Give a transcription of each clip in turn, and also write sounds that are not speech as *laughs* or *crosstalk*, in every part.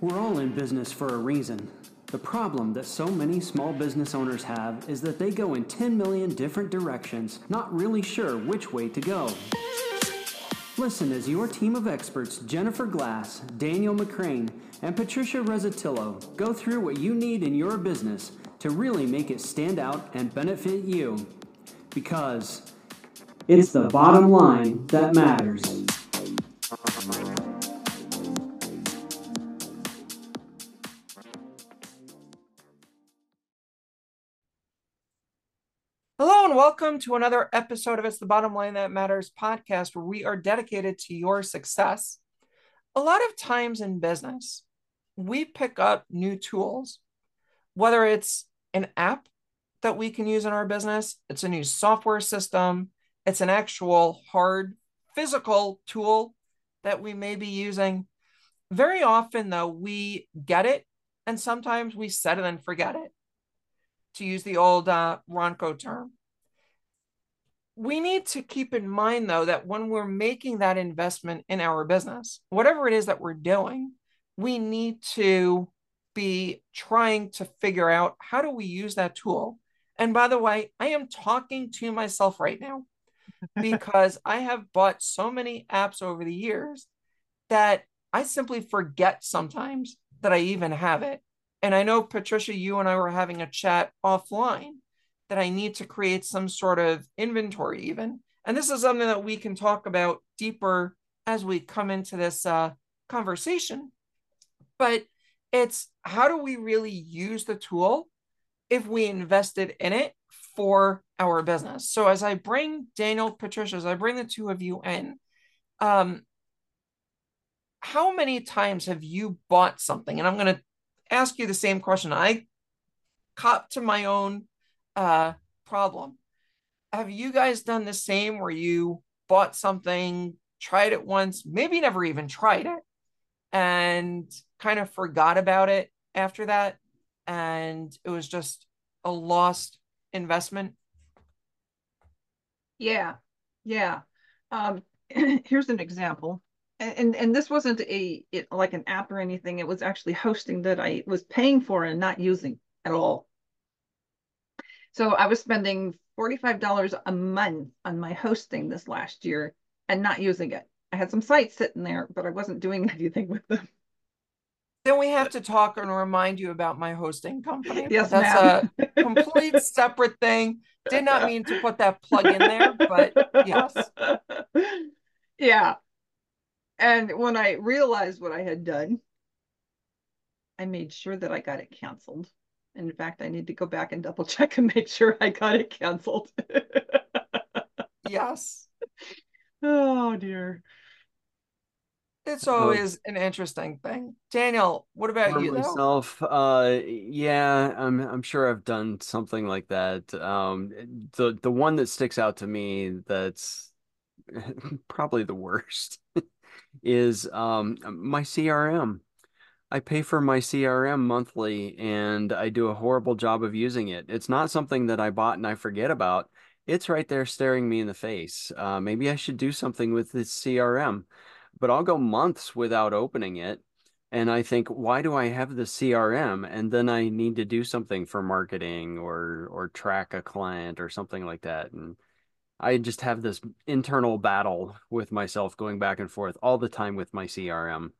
We're all in business for a reason. The problem that so many small business owners have is that they go in 10 million different directions, not really sure which way to go. Listen as your team of experts, Jennifer Glass, Daniel McCrane, and Patricia Rezzatillo, go through what you need in your business to really make it stand out and benefit you. Because it's the bottom line that matters. Hello and welcome to another episode of It's the Bottom Line That Matters podcast, where we are dedicated to your success. A lot of times in business, we pick up new tools, whether it's an app that we can use in our business, it's a new software system, it's an actual hard physical tool that we may be using. Very often, though, we get it and sometimes we set it and forget it to use the old uh, Ronco term. We need to keep in mind, though, that when we're making that investment in our business, whatever it is that we're doing, we need to be trying to figure out how do we use that tool. And by the way, I am talking to myself right now *laughs* because I have bought so many apps over the years that I simply forget sometimes that I even have it. And I know, Patricia, you and I were having a chat offline that I need to create some sort of inventory, even. And this is something that we can talk about deeper as we come into this uh, conversation. But it's how do we really use the tool if we invested in it for our business? So as I bring Daniel, Patricia, as I bring the two of you in, um, how many times have you bought something? And I'm going to ask you the same question. I cop to my own uh, problem. Have you guys done the same where you bought something, tried it once, maybe never even tried it, and kind of forgot about it after that? And it was just a lost investment? Yeah, yeah. Um, *clears throat* here's an example and and this wasn't a it, like an app or anything it was actually hosting that i was paying for and not using at all so i was spending $45 a month on my hosting this last year and not using it i had some sites sitting there but i wasn't doing *laughs* anything with them then we have to talk and remind you about my hosting company. Yes, that's a complete separate thing. Did not mean to put that plug in there, but yes. *laughs* Yeah, and when I realized what I had done, I made sure that I got it canceled. And in fact, I need to go back and double check and *laughs* make sure I got it canceled. yes. *laughs* Oh dear. It's always an interesting thing. Daniel, what about For you? myself, though? uh, yeah, I'm I'm sure I've done something like that. Um, the the one that sticks out to me that's *laughs* probably the worst is um, my CRM. I pay for my CRM monthly and I do a horrible job of using it. It's not something that I bought and I forget about. It's right there staring me in the face. Uh, maybe I should do something with this CRM, but I'll go months without opening it. And I think, why do I have the CRM? And then I need to do something for marketing or or track a client or something like that. And I just have this internal battle with myself going back and forth all the time with my CRM.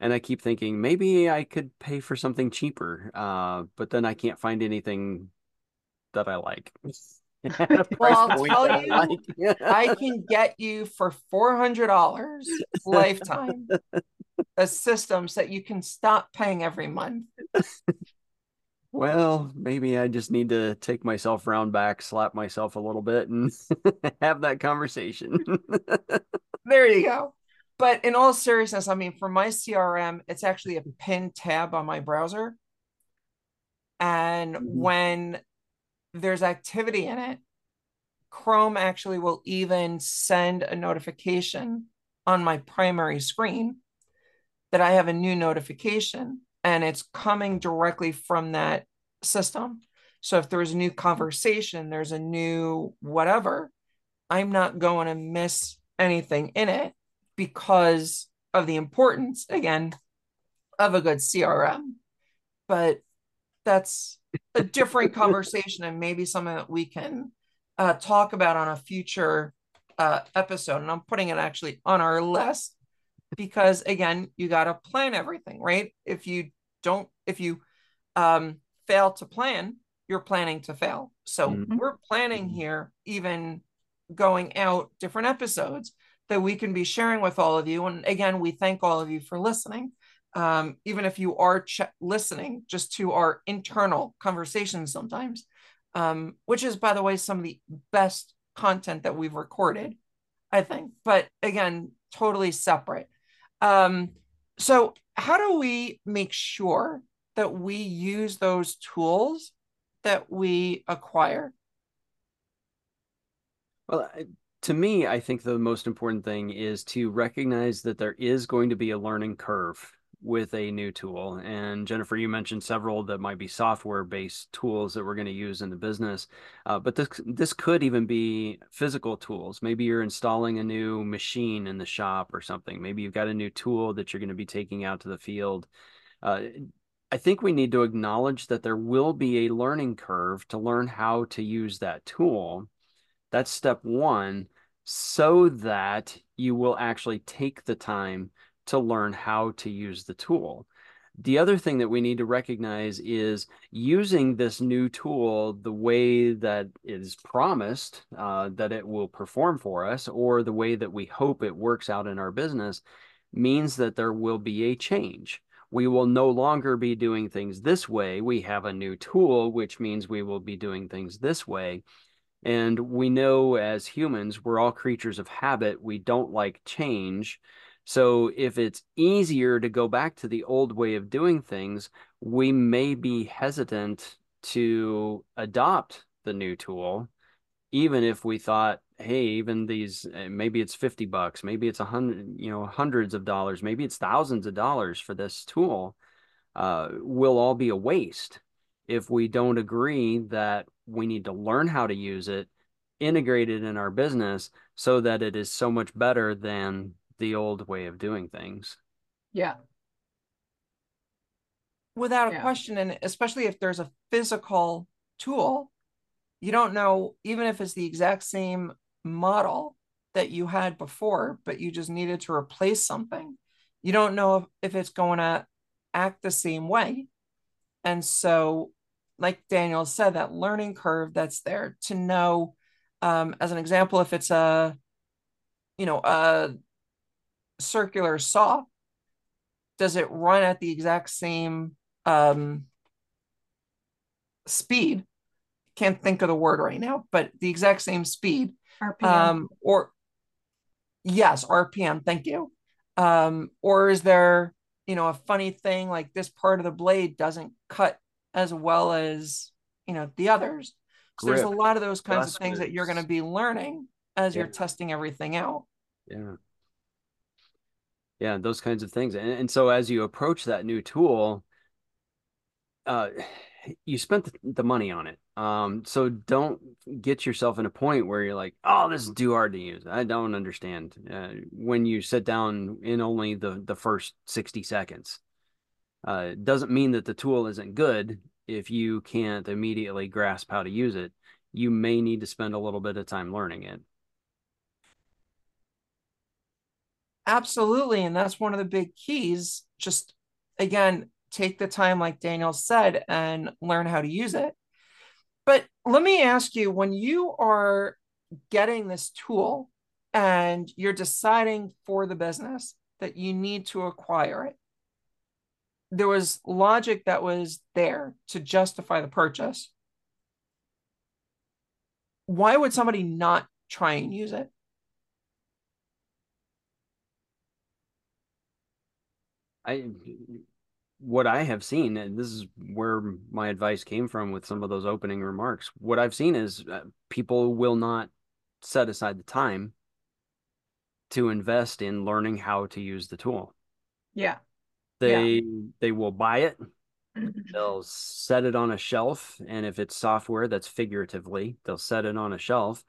And I keep thinking maybe I could pay for something cheaper, uh, but then I can't find anything that I like. *laughs* *laughs* well, I'll tell you, I, like. I *laughs* can get you for four hundred dollars lifetime a system so that you can stop paying every month. Well, maybe I just need to take myself round back, slap myself a little bit, and have that conversation. there you go. But in all seriousness, I mean, for my CRM, it's actually a pinned tab on my browser. And mm-hmm. when there's activity in it, Chrome actually will even send a notification on my primary screen that I have a new notification and it's coming directly from that system. So if there's a new conversation, there's a new whatever, I'm not going to miss anything in it because of the importance, again, of a good CRM, but that's a different *laughs* conversation and maybe something that we can uh, talk about on a future uh, episode. And I'm putting it actually on our list because again, you got to plan everything, right? If you don't, if you um, fail to plan, you're planning to fail. So mm-hmm. we're planning mm-hmm. here, even going out different episodes that we can be sharing with all of you. And again, we thank all of you for listening. Um, even if you are ch- listening just to our internal conversations sometimes, um, which is, by the way, some of the best content that we've recorded, I think. But again, totally separate. Um, so, how do we make sure that we use those tools that we acquire? Well, to me, I think the most important thing is to recognize that there is going to be a learning curve with a new tool. And Jennifer, you mentioned several that might be software-based tools that we're going to use in the business. Uh, but this this could even be physical tools. Maybe you're installing a new machine in the shop or something. Maybe you've got a new tool that you're going to be taking out to the field. Uh, I think we need to acknowledge that there will be a learning curve to learn how to use that tool. That's step one, so that you will actually take the time to learn how to use the tool. The other thing that we need to recognize is using this new tool the way that is promised uh, that it will perform for us, or the way that we hope it works out in our business, means that there will be a change. We will no longer be doing things this way. We have a new tool, which means we will be doing things this way. And we know as humans, we're all creatures of habit. We don't like change. So if it's easier to go back to the old way of doing things, we may be hesitant to adopt the new tool, even if we thought, hey, even these, eh, maybe it's 50 bucks, maybe it's a hundred, you know, hundreds of dollars, maybe it's thousands of dollars for this tool, uh, will all be a waste if we don't agree that we need to learn how to use it, integrate it in our business so that it is so much better than the old way of doing things. Yeah. Without a yeah. question. And especially if there's a physical tool, you don't know, even if it's the exact same model that you had before, but you just needed to replace something, you don't know if, if it's going to act the same way. And so, like Daniel said, that learning curve that's there to know, um, as an example, if it's a, you know, a circular saw, does it run at the exact same um, speed? Can't think of the word right now, but the exact same speed. RPM. Um, or yes, RPM. Thank you. Um, or is there, you know, a funny thing like this part of the blade doesn't cut as well as you know the others? So there's a lot of those kinds of things that you're going to be learning as yeah. you're testing everything out. Yeah. Yeah those kinds of things. And, and so as you approach that new tool uh you spent the, the money on it. Um so don't get yourself in a point where you're like oh this is too hard to use. I don't understand. Uh, when you sit down in only the the first 60 seconds uh doesn't mean that the tool isn't good if you can't immediately grasp how to use it you may need to spend a little bit of time learning it Absolutely. And that's one of the big keys. Just again, take the time, like Daniel said, and learn how to use it. But let me ask you when you are getting this tool and you're deciding for the business that you need to acquire it, there was logic that was there to justify the purchase. Why would somebody not try and use it? I what I have seen, and this is where my advice came from with some of those opening remarks. What I've seen is uh, people will not set aside the time to invest in learning how to use the tool. Yeah. They yeah. they will buy it. Mm-hmm. They'll set it on a shelf, and if it's software, that's figuratively, they'll set it on a shelf,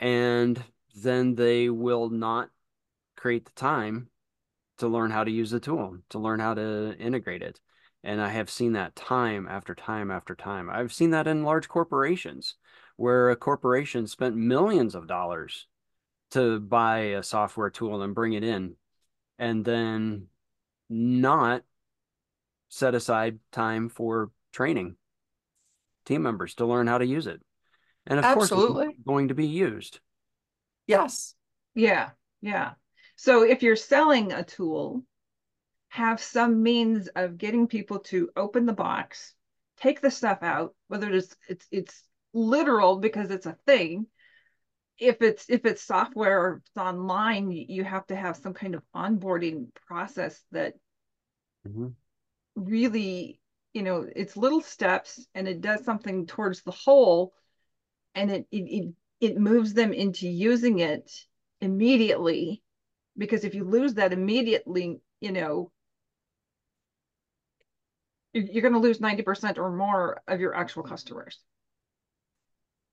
and then they will not create the time to learn how to use the tool, to learn how to integrate it. And I have seen that time after time after time. I've seen that in large corporations where a corporation spent millions of dollars to buy a software tool and bring it in and then not set aside time for training team members to learn how to use it. And of Absolutely. course, it's going to be used. Yes. Yeah. Yeah. So if you're selling a tool, have some means of getting people to open the box, take the stuff out, whether it's it's it's literal because it's a thing. If it's if it's software or it's online, you have to have some kind of onboarding process that Mhm. really, you know, it's little steps and it does something towards the whole and it it it, it moves them into using it immediately because if you lose that immediately, you know, you're going to lose 90% or more of your actual customers.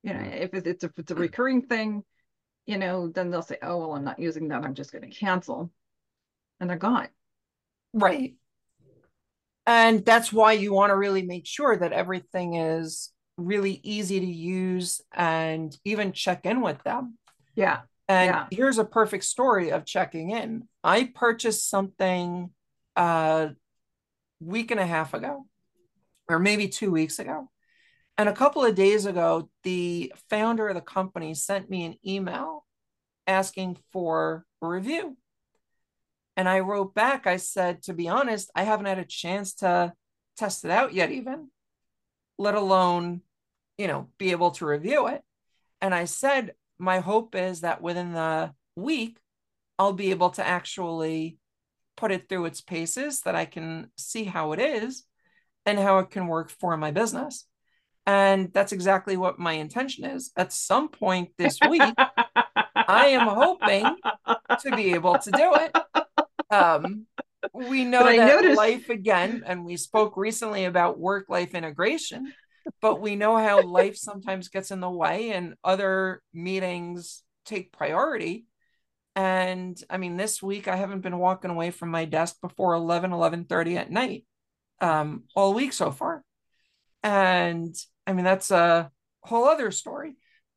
You know, if it's if it's a hmm. recurring thing, you know, then they'll say, "Oh, well, I'm not using that. I'm just going to cancel." And they're gone. Right. And that's why you want to really make sure that everything is really easy to use and even check in with them. Yeah. And Yeah. here's a perfect story of checking in. I purchased something a week and a half ago, or maybe two weeks ago. And a couple of days ago, the founder of the company sent me an email asking for a review. And I wrote back, I said, to be honest, I haven't had a chance to test it out yet, even, let alone, you know, be able to review it. And I said, my hope is that within the week, I'll be able to actually put it through its paces, that I can see how it is and how it can work for my business. And that's exactly what my intention is. At some point this week, *laughs* I am hoping to be able to do it. Um, we know But that noticed- life again, and we spoke recently about work life integration, but we know how life sometimes gets in the way and other meetings take priority. And I mean, this week I haven't been walking away from my desk before 11, 11.30 at night um, all week so far. And I mean, that's a whole other story.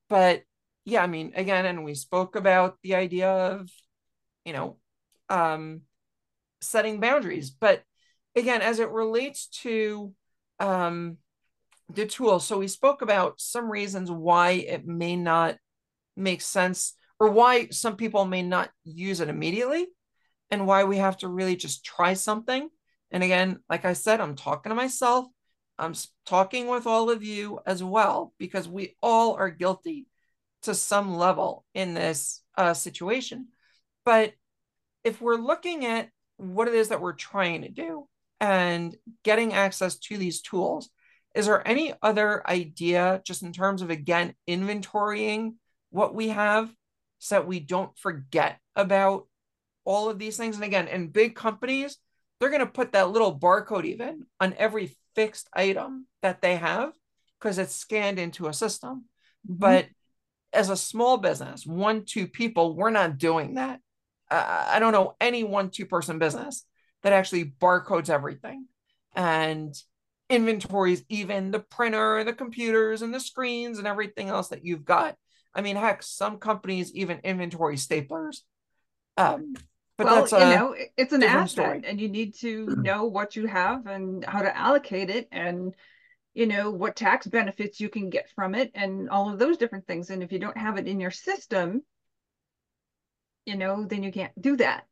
But yeah, I mean, again, and we spoke about the idea of, you know, um, setting boundaries. But again, as it relates to um, the tool, so we spoke about some reasons why it may not make sense or why some people may not use it immediately and why we have to really just try something. And again, like I said, I'm talking to myself. I'm talking with all of you as well, because we all are guilty to some level in this uh, situation. But if we're looking at what it is that we're trying to do and getting access to these tools, is there any other idea, just in terms of again, inventorying what we have so that we don't forget about all of these things? And again, in big companies, they're going to put that little barcode even on every fixed item that they have because it's scanned into a system. But as a small business, one, two people, we're not doing that. Uh, I don't know any one, two person business that actually barcodes everything and inventories, even the printer, and the computers, and the screens and everything else that you've got. I mean, heck, some companies even inventory staplers. Um, but well, that's you a, know, it's an asset story. and you need to mm. know what you have and how to allocate it and you know what tax benefits you can get from it and all of those different things. And if you don't have it in your system, you know, then you can't do that.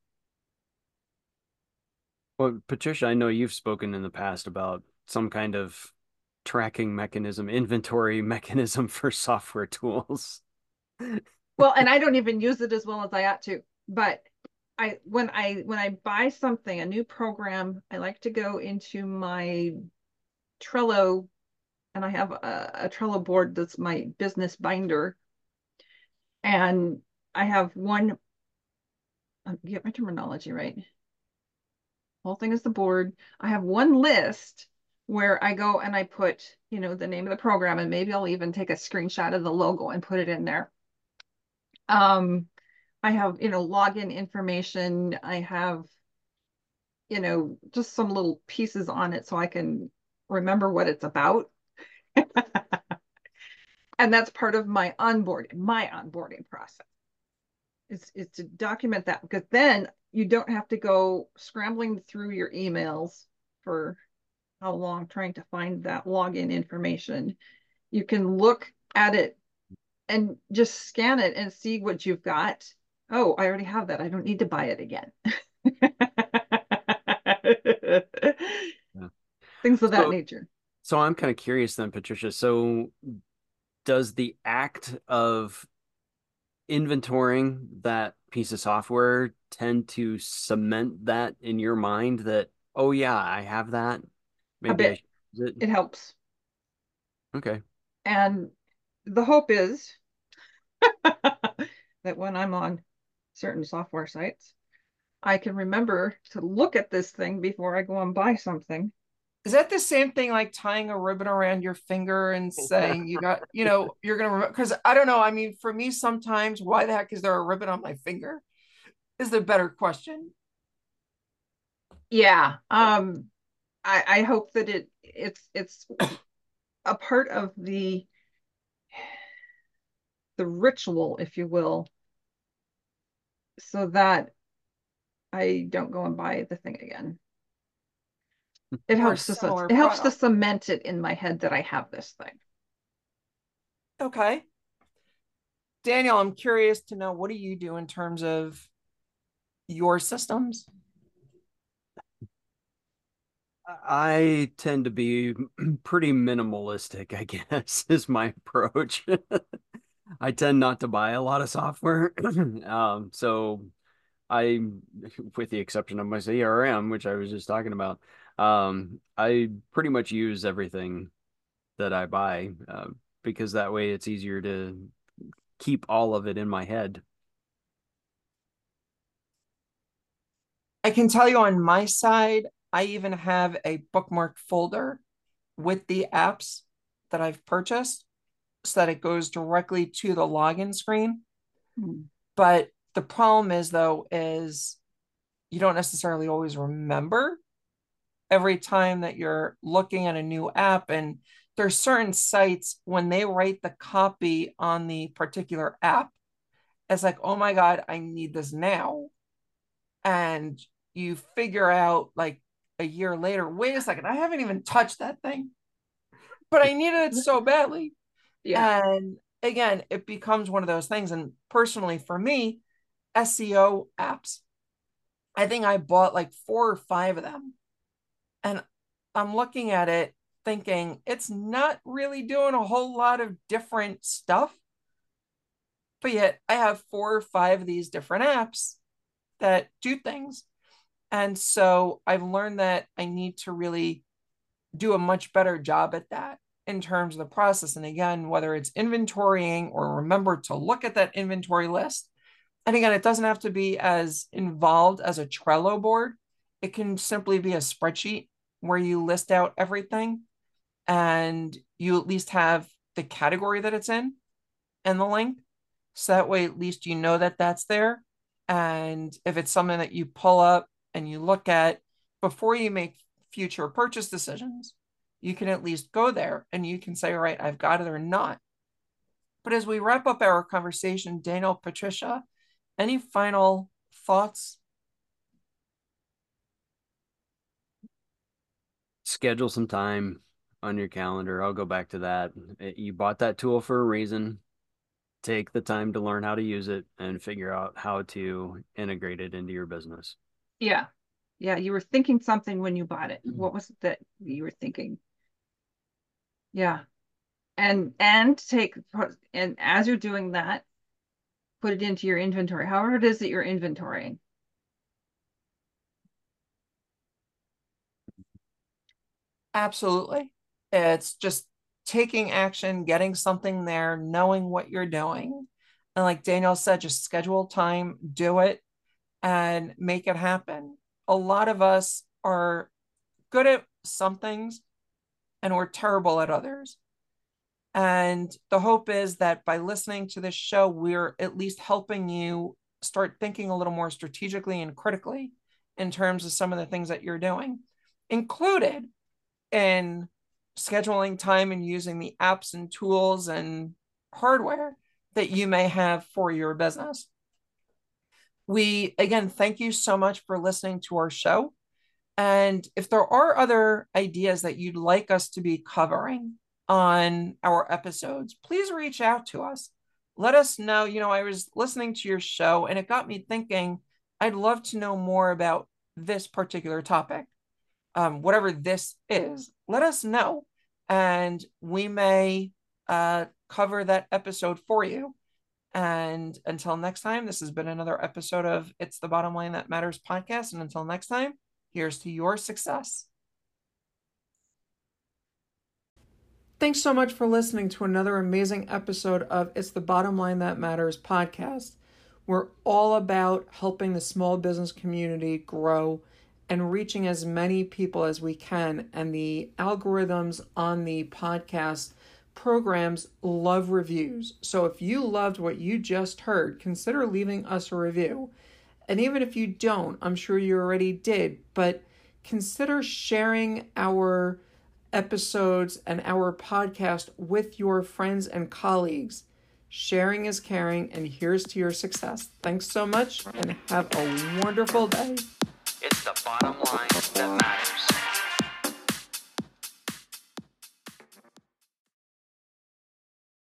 Well, Patricia, I know you've spoken in the past about some kind of tracking mechanism, inventory *laughs* mechanism for software tools. well and i don't even use it as well as i ought to but i when i when i buy something a new program i like to go into my trello and i have a, a trello board that's my business binder. And i have one uh, get my terminology right. Whole thing is the board. I have one list where i go and i put you know the name of the program and maybe i'll even take a screenshot of the logo and put it in there. Um, I have, you know, login information. I have you know, just some little pieces on it so I can remember what it's about. *laughs* and that's part of my onboarding, my onboarding process is, is to document that because then you don't have to go scrambling through your emails for how long trying to find that login information. You can look at it and just scan it and see what you've got. Oh, I already have that. I don't need to buy it again. yeah. *laughs* *laughs* Things of so, that nature. So I'm kind of curious then, Patricia. So does the act of inventorying that piece of software tend to cement that in your mind that oh yeah i have that maybe it. it helps okay and the hope is *laughs* that when i'm on certain software sites i can remember to look at this thing before i go and buy something is that the same thing like tying a ribbon around your finger and saying you got, you know, *laughs* you're gonna remember? Because I don't know. I mean, for me, sometimes why the heck is there a ribbon on my finger? Is the better question. Yeah. Um, I, I hope that it it's it's a part of the the ritual, if you will, so that I don't go and buy the thing again *laughs* it helps to it helps to cement it in my head that I have this thing. Okay. Daniel, I'm curious to know what do you do in terms of your systems? I tend to be *clears throat* pretty minimalistic, I guess, *laughs* is my approach. *laughs* I tend not to buy a lot of software. *clears throat* um, so I, with the exception of my CRM, which I was just talking about, um, I pretty much use everything that I buy uh, because that way it's easier to keep all of it in my head. I can tell you on my side, I even have a bookmark folder with the apps that I've purchased so that it goes directly to the login screen. Mm. But the problem is though is you don't necessarily always remember every time that you're looking at a new app and there's certain sites when they write the copy on the particular app it's like oh my god i need this now and you figure out like a year later wait a second i haven't even touched that thing but i needed it so badly yeah and again it becomes one of those things and personally for me seo apps i think i bought like four or five of them and I'm looking at it thinking it's not really doing a whole lot of different stuff. But yet I have four or five of these different apps that do things. And so I've learned that I need to really do a much better job at that in terms of the process. And again, whether it's inventorying or remember to look at that inventory list. And again, it doesn't have to be as involved as a Trello board. It can simply be a spreadsheet where you list out everything and you at least have the category that it's in and the link. So that way, at least you know that that's there. And if it's something that you pull up and you look at before you make future purchase decisions, you can at least go there and you can say, all right, I've got it or not. But as we wrap up our conversation, Daniel, Patricia, any final thoughts schedule some time on your calendar. I'll go back to that. Eh, you bought that tool for a reason. Take the time to learn how to use it and figure out how to integrate it into your business. Yeah. Yeah. You were thinking something when you bought it. Mm-hmm. What was it that you were thinking? Yeah. And and take and as you're doing that, put it into your inventory. However it is that you're inventorying. Absolutely. It's just taking action, getting something there, knowing what you're doing. And like Daniel said, just schedule time, do it, and make it happen. A lot of us are good at some things and we're terrible at others. And the hope is that by listening to this show, we're at least helping you start thinking a little more strategically and critically in terms of some of the things that you're doing, included in scheduling time and using the apps and tools and hardware that you may have for your business. We, again, thank you so much for listening to our show. And if there are other ideas that you'd like us to be covering on our episodes, please reach out to us. Let us know. You know, I was listening to your show and it got me thinking I'd love to know more about this particular topic. Um, whatever this is, let us know. And we may uh, cover that episode for you. And until next time, this has been another episode of It's the Bottom Line That Matters podcast. And until next time, here's to your success. Thanks so much for listening to another amazing episode of It's the Bottom Line That Matters podcast. We're all about helping the small business community grow and reaching as many people as we can. And the algorithms on the podcast programs love reviews. So if you loved what you just heard, consider leaving us a review. And even if you don't, I'm sure you already did, but consider sharing our episodes and our podcast with your friends and colleagues. Sharing is caring, and here's to your success. Thanks so much, and have a wonderful day. It's the bottom line that matters.